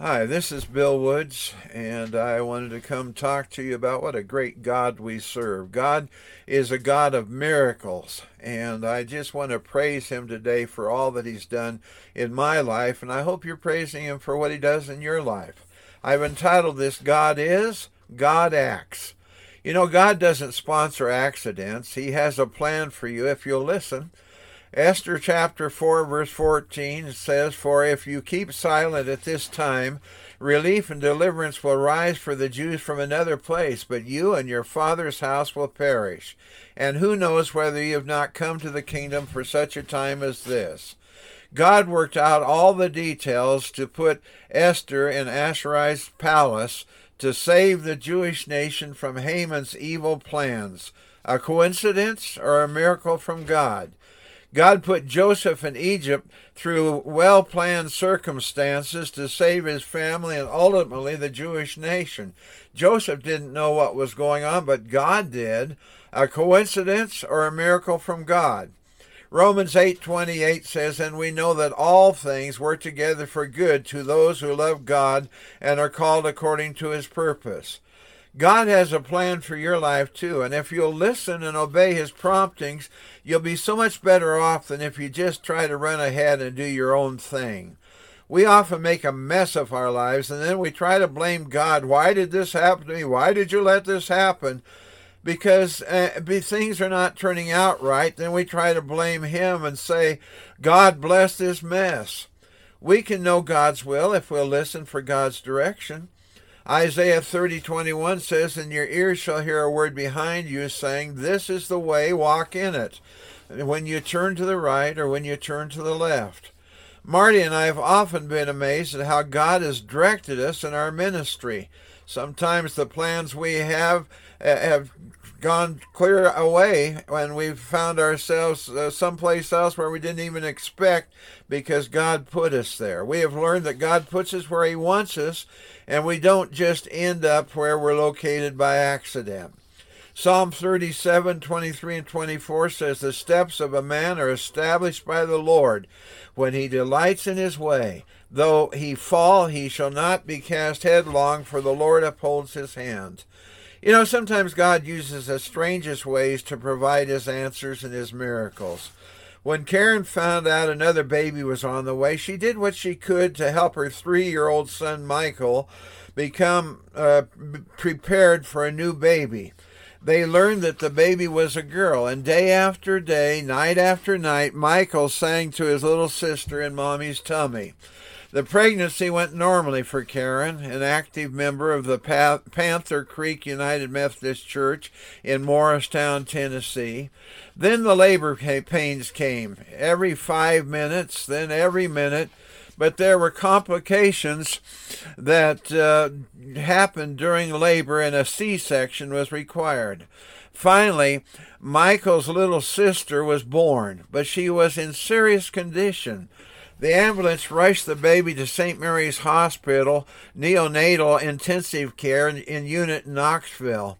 Hi, this is Bill Woods, and I wanted to come talk to you about what a great God we serve. God is a God of miracles, and I just want to praise Him today for all that He's done in my life, and I hope you're praising Him for what He does in your life. I've entitled this God is, God Acts. You know, God doesn't sponsor accidents, He has a plan for you if you'll listen. Esther chapter 4, verse 14 says, For if you keep silent at this time, relief and deliverance will rise for the Jews from another place, but you and your father's house will perish. And who knows whether you have not come to the kingdom for such a time as this? God worked out all the details to put Esther in Ashurai's palace to save the Jewish nation from Haman's evil plans. A coincidence or a miracle from God? God put Joseph in Egypt through well planned circumstances to save his family and ultimately the Jewish nation. Joseph didn't know what was going on, but God did. A coincidence or a miracle from God? Romans 8:28 says, "And we know that all things work together for good to those who love God and are called according to his purpose." God has a plan for your life too, and if you'll listen and obey his promptings, you'll be so much better off than if you just try to run ahead and do your own thing. We often make a mess of our lives and then we try to blame God. Why did this happen to me? Why did you let this happen? Because uh, things are not turning out right, then we try to blame Him and say, God bless this mess. We can know God's will if we'll listen for God's direction. Isaiah 30, 21 says, And your ears shall hear a word behind you saying, This is the way, walk in it. When you turn to the right or when you turn to the left. Marty and I have often been amazed at how God has directed us in our ministry. Sometimes the plans we have uh, have gone clear away when we've found ourselves uh, someplace else where we didn't even expect because God put us there. We have learned that God puts us where He wants us, and we don't just end up where we're located by accident. Psalm 37, 23, and 24 says, The steps of a man are established by the Lord when he delights in his way. Though he fall, he shall not be cast headlong, for the Lord upholds his hand. You know, sometimes God uses the strangest ways to provide his answers and his miracles. When Karen found out another baby was on the way, she did what she could to help her three year old son Michael become uh, prepared for a new baby. They learned that the baby was a girl, and day after day, night after night, Michael sang to his little sister in Mommy's tummy. The pregnancy went normally for Karen, an active member of the Panther Creek United Methodist Church in Morristown, Tennessee. Then the labor pains came, every five minutes, then every minute. But there were complications that uh, happened during labor, and a C section was required. Finally, Michael's little sister was born, but she was in serious condition. The ambulance rushed the baby to St. Mary's Hospital neonatal intensive care in unit in Knoxville.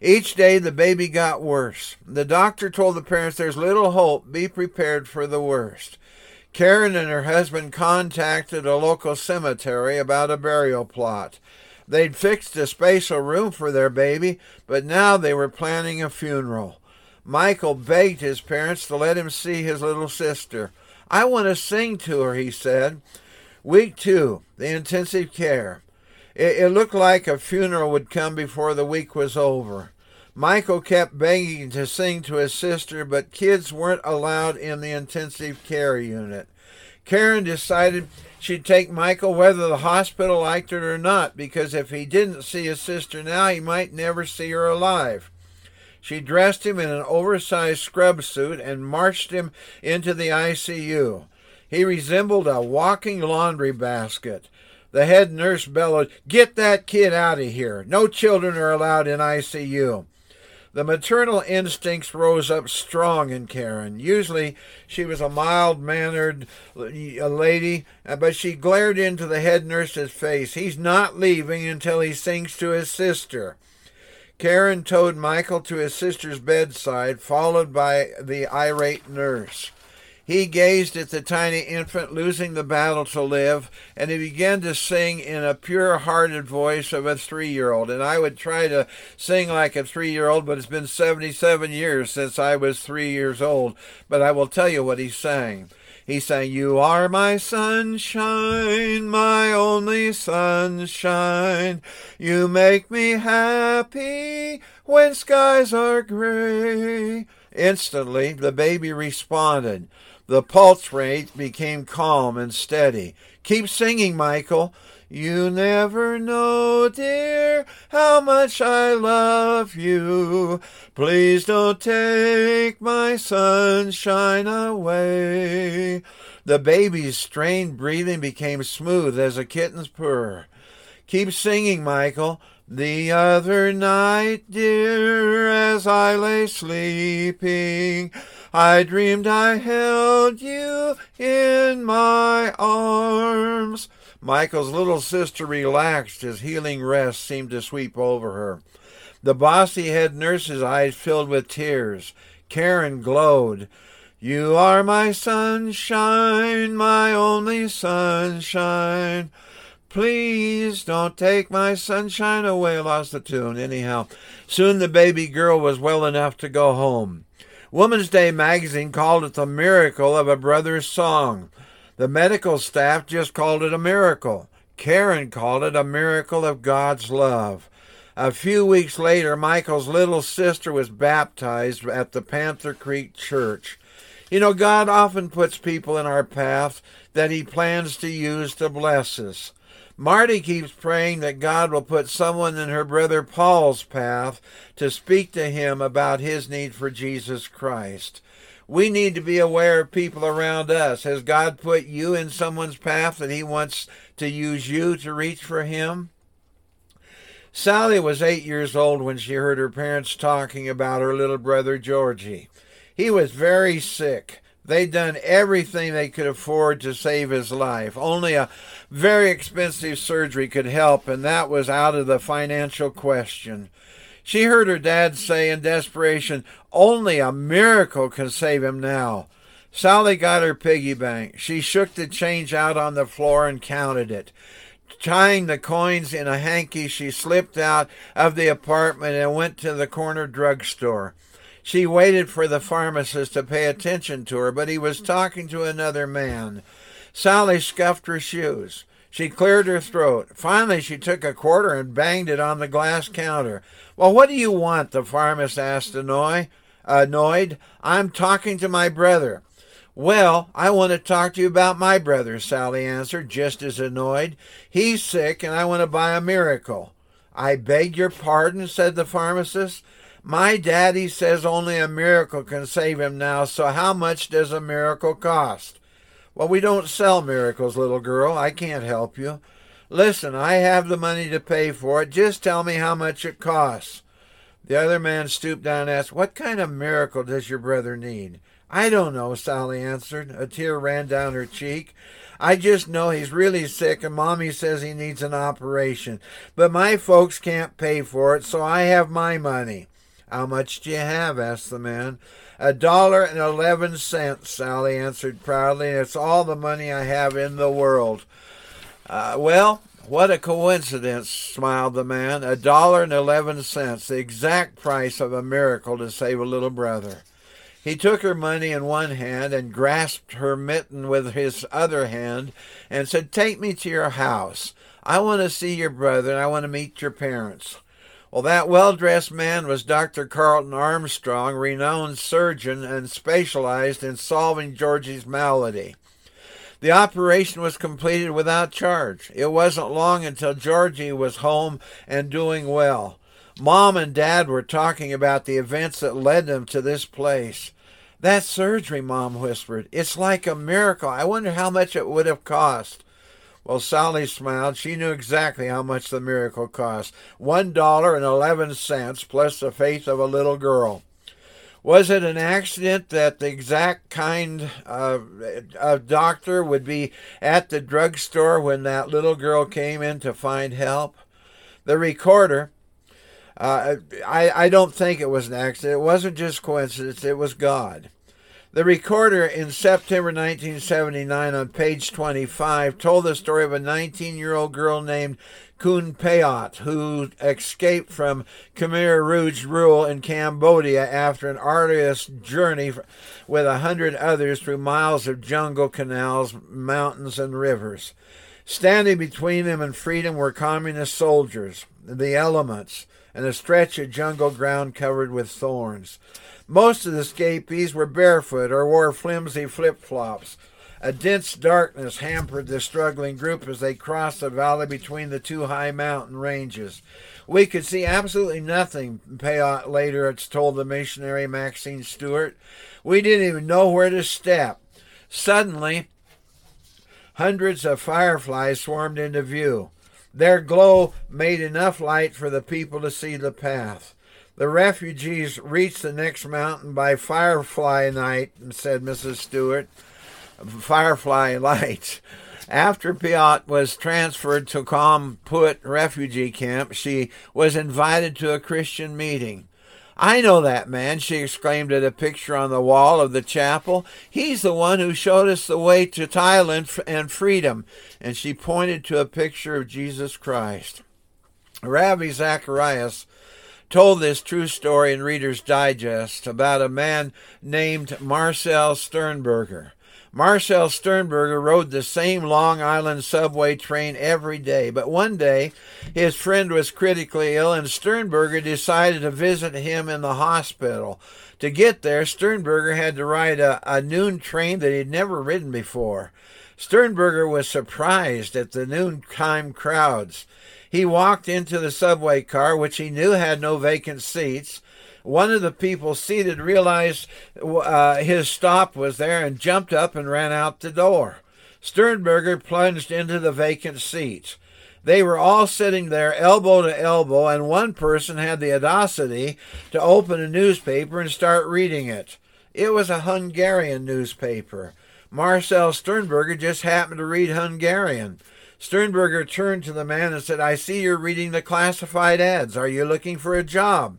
Each day the baby got worse. The doctor told the parents there's little hope, be prepared for the worst. Karen and her husband contacted a local cemetery about a burial plot. They'd fixed a spatial room for their baby, but now they were planning a funeral. Michael begged his parents to let him see his little sister. I want to sing to her, he said. Week two, the intensive care. It, it, looked like a funeral would come before the week was over. Michael kept begging to sing to his sister, but kids weren't allowed in the intensive care unit. Karen decided she'd take Michael whether the hospital liked it or not, because if he didn't see his sister now, he might never see her alive. She dressed him in an oversized scrub suit and marched him into the ICU. He resembled a walking laundry basket. The head nurse bellowed, Get that kid out of here. No children are allowed in ICU. The maternal instincts rose up strong in Karen. Usually she was a mild mannered lady, uh, but she glared into the head nurse's face. He's not leaving until he sings to his sister. Karen towed Michael to his sister's bedside, followed by the irate nurse. He gazed at the tiny infant losing the battle to live, and he began to sing in a pure hearted voice of a three year old. And I would try to sing like a three year old, but it's been 77 years since I was three years old. But I will tell you what he sang. He sang, You are my sunshine, my only sunshine. You make me happy when skies are gray. Instantly, the baby responded. The pulse rate became calm and steady. Keep singing, Michael. You never know, dear, how much I love you. Please don't take my sunshine away. The baby's strained breathing became smooth as a kitten's purr. Keep singing, Michael. The other night, dear, as I lay sleeping, I dreamed I held you in my arms. Michael's little sister relaxed as healing rest seemed to sweep over her. The bossy head nurse's eyes filled with tears. Karen glowed. You are my sunshine, my only sunshine. Please don't take my sunshine away. Lost the tune. Anyhow, soon the baby girl was well enough to go home. Woman's Day magazine called it the miracle of a brother's song. The medical staff just called it a miracle. Karen called it a miracle of God's love. A few weeks later, Michael's little sister was baptized at the Panther Creek Church. You know, God often puts people in our path that He plans to use to bless us. Marty keeps praying that God will put someone in her brother Paul's path to speak to him about his need for Jesus Christ we need to be aware of people around us. Has God put you in someone's path that He wants to use you to reach for Him? Sally was eight years old when she heard her parents talking about her little brother Georgie. He was very sick. They'd done everything they could afford to save his life. Only a very expensive surgery could help, and that was out of the financial question. She heard her dad say in desperation, Only a miracle can save him now. Sally got her piggy bank. She shook the change out on the floor and counted it. Tying the coins in a hanky, she slipped out of the apartment and went to the corner drugstore. She waited for the pharmacist to pay attention to her, but he was talking to another man. Sally scuffed her shoes. She cleared her throat. Finally, she took a quarter and banged it on the glass counter. Well, what do you want? the pharmacist asked, annoy, annoyed. I'm talking to my brother. Well, I want to talk to you about my brother, Sally answered, just as annoyed. He's sick, and I want to buy a miracle. I beg your pardon, said the pharmacist. My daddy says only a miracle can save him now, so how much does a miracle cost? Well, we don't sell miracles, little girl. I can't help you. Listen, I have the money to pay for it. Just tell me how much it costs. The other man stooped down and asked, What kind of miracle does your brother need? I don't know, Sally answered. A tear ran down her cheek. I just know he's really sick and Mommy says he needs an operation. But my folks can't pay for it, so I have my money. How much do you have? asked the man. A dollar and eleven cents, Sally answered proudly, it's all the money I have in the world. Uh, well, what a coincidence, smiled the man. A dollar and eleven cents, the exact price of a miracle to save a little brother. He took her money in one hand and grasped her mitten with his other hand and said, Take me to your house. I want to see your brother and I want to meet your parents. Well, that well dressed man was Dr. Carlton Armstrong, renowned surgeon and specialized in solving Georgie's malady. The operation was completed without charge. It wasn't long until Georgie was home and doing well. Mom and Dad were talking about the events that led them to this place. That surgery, Mom whispered. It's like a miracle. I wonder how much it would have cost. Well, Sally smiled. She knew exactly how much the miracle cost. One dollar and eleven cents plus the faith of a little girl. Was it an accident that the exact kind of, of doctor would be at the drugstore when that little girl came in to find help? The recorder, uh, I, I don't think it was an accident. It wasn't just coincidence, it was God. The recorder in September 1979 on page 25 told the story of a 19 year old girl named Kun Peot, who escaped from Khmer Rouge rule in Cambodia after an arduous journey with a hundred others through miles of jungle, canals, mountains, and rivers. Standing between them and freedom were communist soldiers, the elements, and a stretch of jungle ground covered with thorns. Most of the escapees were barefoot or wore flimsy flip flops. A dense darkness hampered the struggling group as they crossed the valley between the two high mountain ranges. We could see absolutely nothing, Peot later told the missionary Maxine Stewart. We didn't even know where to step. Suddenly, hundreds of fireflies swarmed into view. Their glow made enough light for the people to see the path. The refugees reached the next mountain by firefly night, said Mrs. Stewart. Firefly light. After Peot was transferred to Kham Put refugee camp, she was invited to a Christian meeting. I know that man, she exclaimed at a picture on the wall of the chapel. He's the one who showed us the way to Thailand and freedom. And she pointed to a picture of Jesus Christ. Ravi Zacharias told this true story in Reader's Digest about a man named Marcel Sternberger. Marcel Sternberger rode the same Long Island subway train every day, but one day his friend was critically ill and Sternberger decided to visit him in the hospital. To get there, Sternberger had to ride a, a noon train that he'd never ridden before. Sternberger was surprised at the noontime crowds. He walked into the subway car, which he knew had no vacant seats. One of the people seated realized uh, his stop was there and jumped up and ran out the door. Sternberger plunged into the vacant seats. They were all sitting there elbow to elbow, and one person had the audacity to open a newspaper and start reading it. It was a Hungarian newspaper. Marcel Sternberger just happened to read Hungarian. Sternberger turned to the man and said, I see you're reading the classified ads. Are you looking for a job?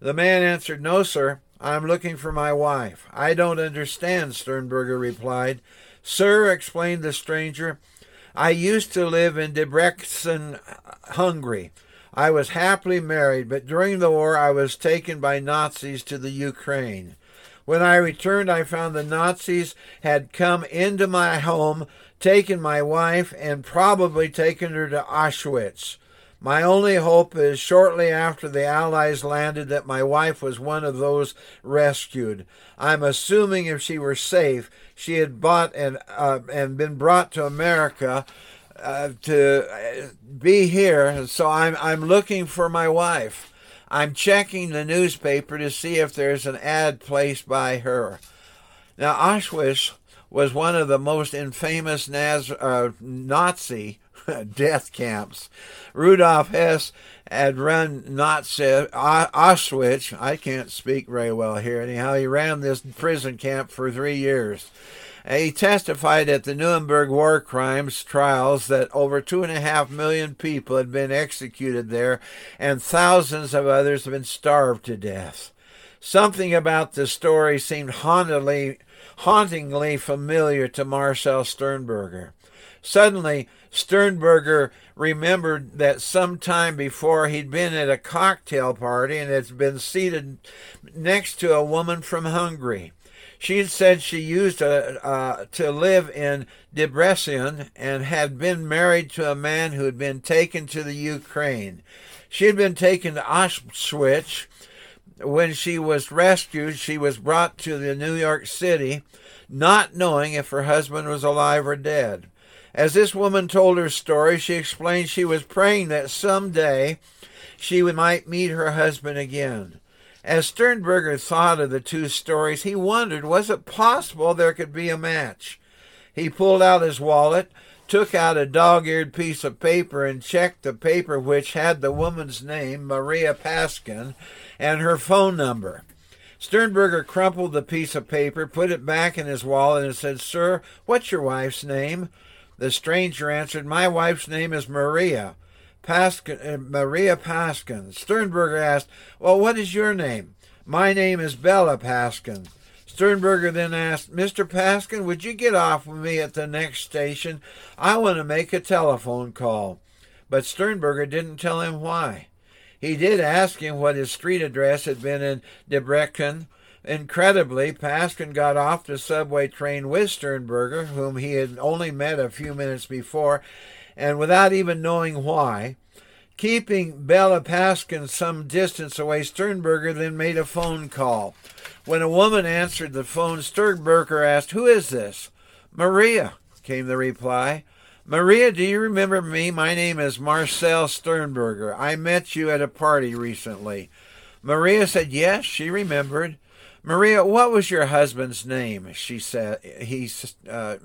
The man answered, No, sir. I'm looking for my wife. I don't understand, Sternberger replied. Sir, explained the stranger, I used to live in Debrecen, Hungary. I was happily married, but during the war I was taken by Nazis to the Ukraine. When I returned, I found the Nazis had come into my home, taken my wife, and probably taken her to Auschwitz. My only hope is shortly after the Allies landed that my wife was one of those rescued. I'm assuming if she were safe, she had bought and uh, and been brought to America uh, to uh, be here. So I'm I'm looking for my wife. I'm checking the newspaper to see if there's an ad placed by her. Now Auschwitz was one of the most infamous Naz- uh, Nazi death camps. Rudolf Hess had run Nazi Auschwitz. I can't speak very well here. Anyhow, he ran this prison camp for three years. Uh, he testified at the Nuremberg war crimes trials that over two and a half million people had been executed there, and thousands of others had been starved to death. Something about the story seemed hauntingly, hauntingly familiar to Marcel Sternberger. Suddenly, Sternberger remembered that some time before he'd been at a cocktail party and had been seated next to a woman from Hungary. She had said she used a, uh, to live in Debrecen and had been married to a man who had been taken to the Ukraine. She had been taken to Auschwitz. When she was rescued, she was brought to the New York City, not knowing if her husband was alive or dead. As this woman told her story, she explained she was praying that someday she might meet her husband again. As Sternberger thought of the two stories, he wondered was it possible there could be a match? He pulled out his wallet, took out a dog eared piece of paper, and checked the paper which had the woman's name, Maria Paskin, and her phone number. Sternberger crumpled the piece of paper, put it back in his wallet, and said, Sir, what's your wife's name? The stranger answered, My wife's name is Maria. Paskin, uh, Maria Paskin. Sternberger asked, Well, what is your name? My name is Bela Paskin. Sternberger then asked, Mr. Paskin, would you get off with me at the next station? I want to make a telephone call. But Sternberger didn't tell him why. He did ask him what his street address had been in Debrecen. Incredibly, Paskin got off the subway train with Sternberger, whom he had only met a few minutes before, and without even knowing why, keeping Bela Paskin some distance away, Sternberger then made a phone call. When a woman answered the phone, Sternberger asked, Who is this? Maria, came the reply. Maria, do you remember me? My name is Marcel Sternberger. I met you at a party recently. Maria said yes, she remembered. Maria, what was your husband's name? She said. He uh,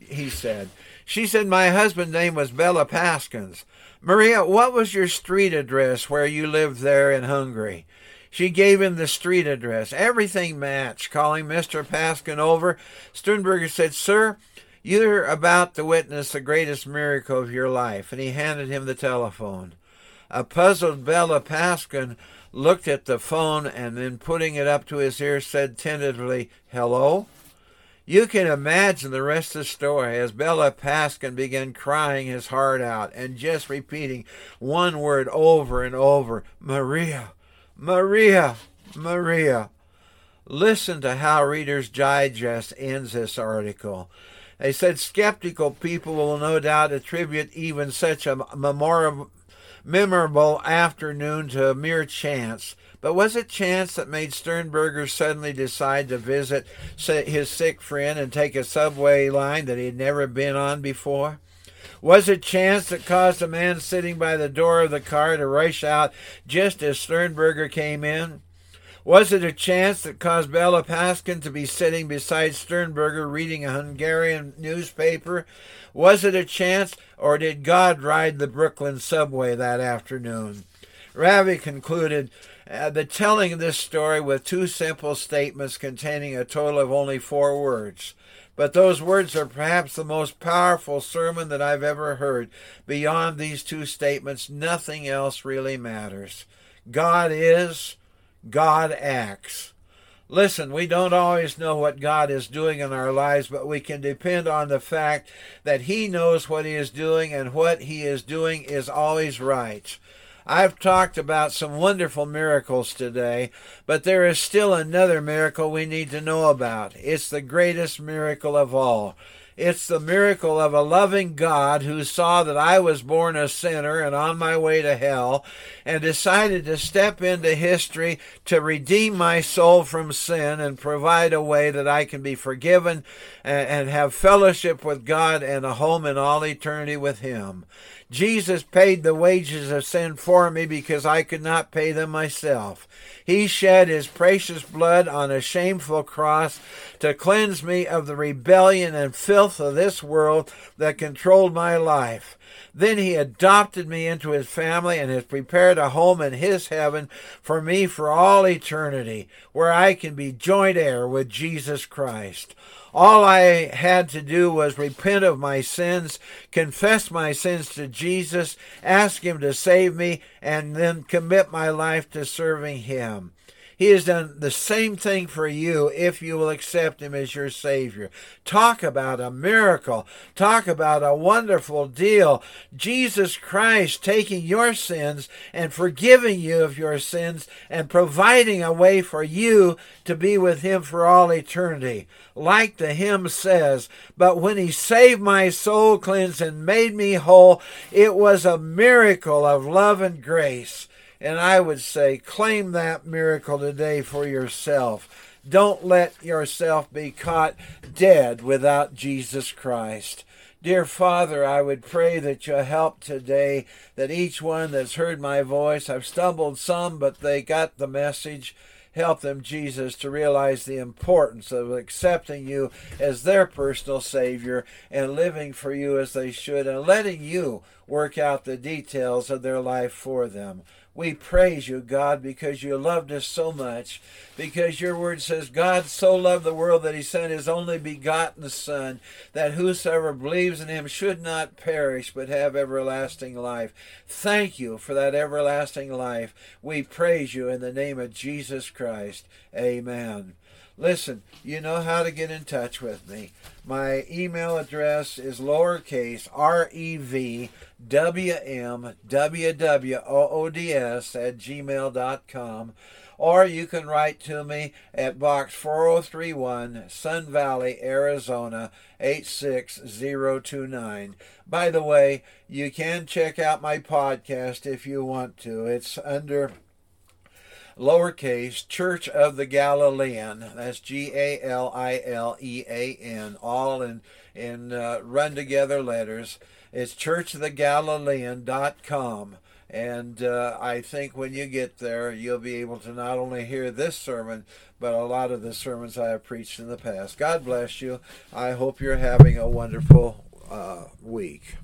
he said. She said my husband's name was Bela Paskins. Maria, what was your street address where you lived there in Hungary? She gave him the street address. Everything matched. Calling Mr. Paskin over, Sternberger said, Sir, you're about to witness the greatest miracle of your life. And he handed him the telephone. A puzzled Bela Paskin looked at the phone and then putting it up to his ear said tentatively, Hello? You can imagine the rest of the story as Bela Paskin began crying his heart out and just repeating one word over and over Maria, Maria, Maria. Listen to how Reader's Digest ends this article. They said skeptical people will no doubt attribute even such a memorable, memorable afternoon to a mere chance. But was it chance that made Sternberger suddenly decide to visit his sick friend and take a subway line that he had never been on before? Was it chance that caused a man sitting by the door of the car to rush out just as Sternberger came in? Was it a chance that caused Bela Paskin to be sitting beside Sternberger reading a Hungarian newspaper? Was it a chance, or did God ride the Brooklyn subway that afternoon? Ravi concluded uh, the telling of this story with two simple statements containing a total of only four words. But those words are perhaps the most powerful sermon that I've ever heard. Beyond these two statements, nothing else really matters. God is, God acts. Listen, we don't always know what God is doing in our lives, but we can depend on the fact that He knows what He is doing, and what He is doing is always right. I've talked about some wonderful miracles today, but there is still another miracle we need to know about. It's the greatest miracle of all. It's the miracle of a loving God who saw that I was born a sinner and on my way to hell and decided to step into history to redeem my soul from sin and provide a way that I can be forgiven and have fellowship with God and a home in all eternity with Him. Jesus paid the wages of sin for me because I could not pay them myself. He shed his precious blood on a shameful cross to cleanse me of the rebellion and filth of this world that controlled my life. Then he adopted me into his family and has prepared a home in his heaven for me for all eternity, where I can be joint heir with Jesus Christ. All I had to do was repent of my sins, confess my sins to Jesus, ask Him to save me, and then commit my life to serving Him. He has done the same thing for you if you will accept Him as your Savior. Talk about a miracle. Talk about a wonderful deal. Jesus Christ taking your sins and forgiving you of your sins and providing a way for you to be with Him for all eternity. Like the hymn says, but when He saved my soul, cleansed, and made me whole, it was a miracle of love and grace. And I would say, claim that miracle today for yourself. Don't let yourself be caught dead without Jesus Christ. Dear Father, I would pray that you help today, that each one that's heard my voice, I've stumbled some, but they got the message. Help them, Jesus, to realize the importance of accepting you as their personal Savior and living for you as they should and letting you work out the details of their life for them. We praise you, God, because you loved us so much. Because your word says, God so loved the world that he sent his only begotten Son, that whosoever believes in him should not perish, but have everlasting life. Thank you for that everlasting life. We praise you in the name of Jesus Christ. Amen. Listen, you know how to get in touch with me. My email address is lowercase r e v w m w w o o d s at gmail.com or you can write to me at Box 4031, Sun Valley, Arizona 86029. By the way, you can check out my podcast if you want to. It's under lowercase Church of the Galilean. That's G A L I L E A N, all in in uh, run together letters. It's churchofthegalilean.com. And uh, I think when you get there, you'll be able to not only hear this sermon, but a lot of the sermons I have preached in the past. God bless you. I hope you're having a wonderful uh, week.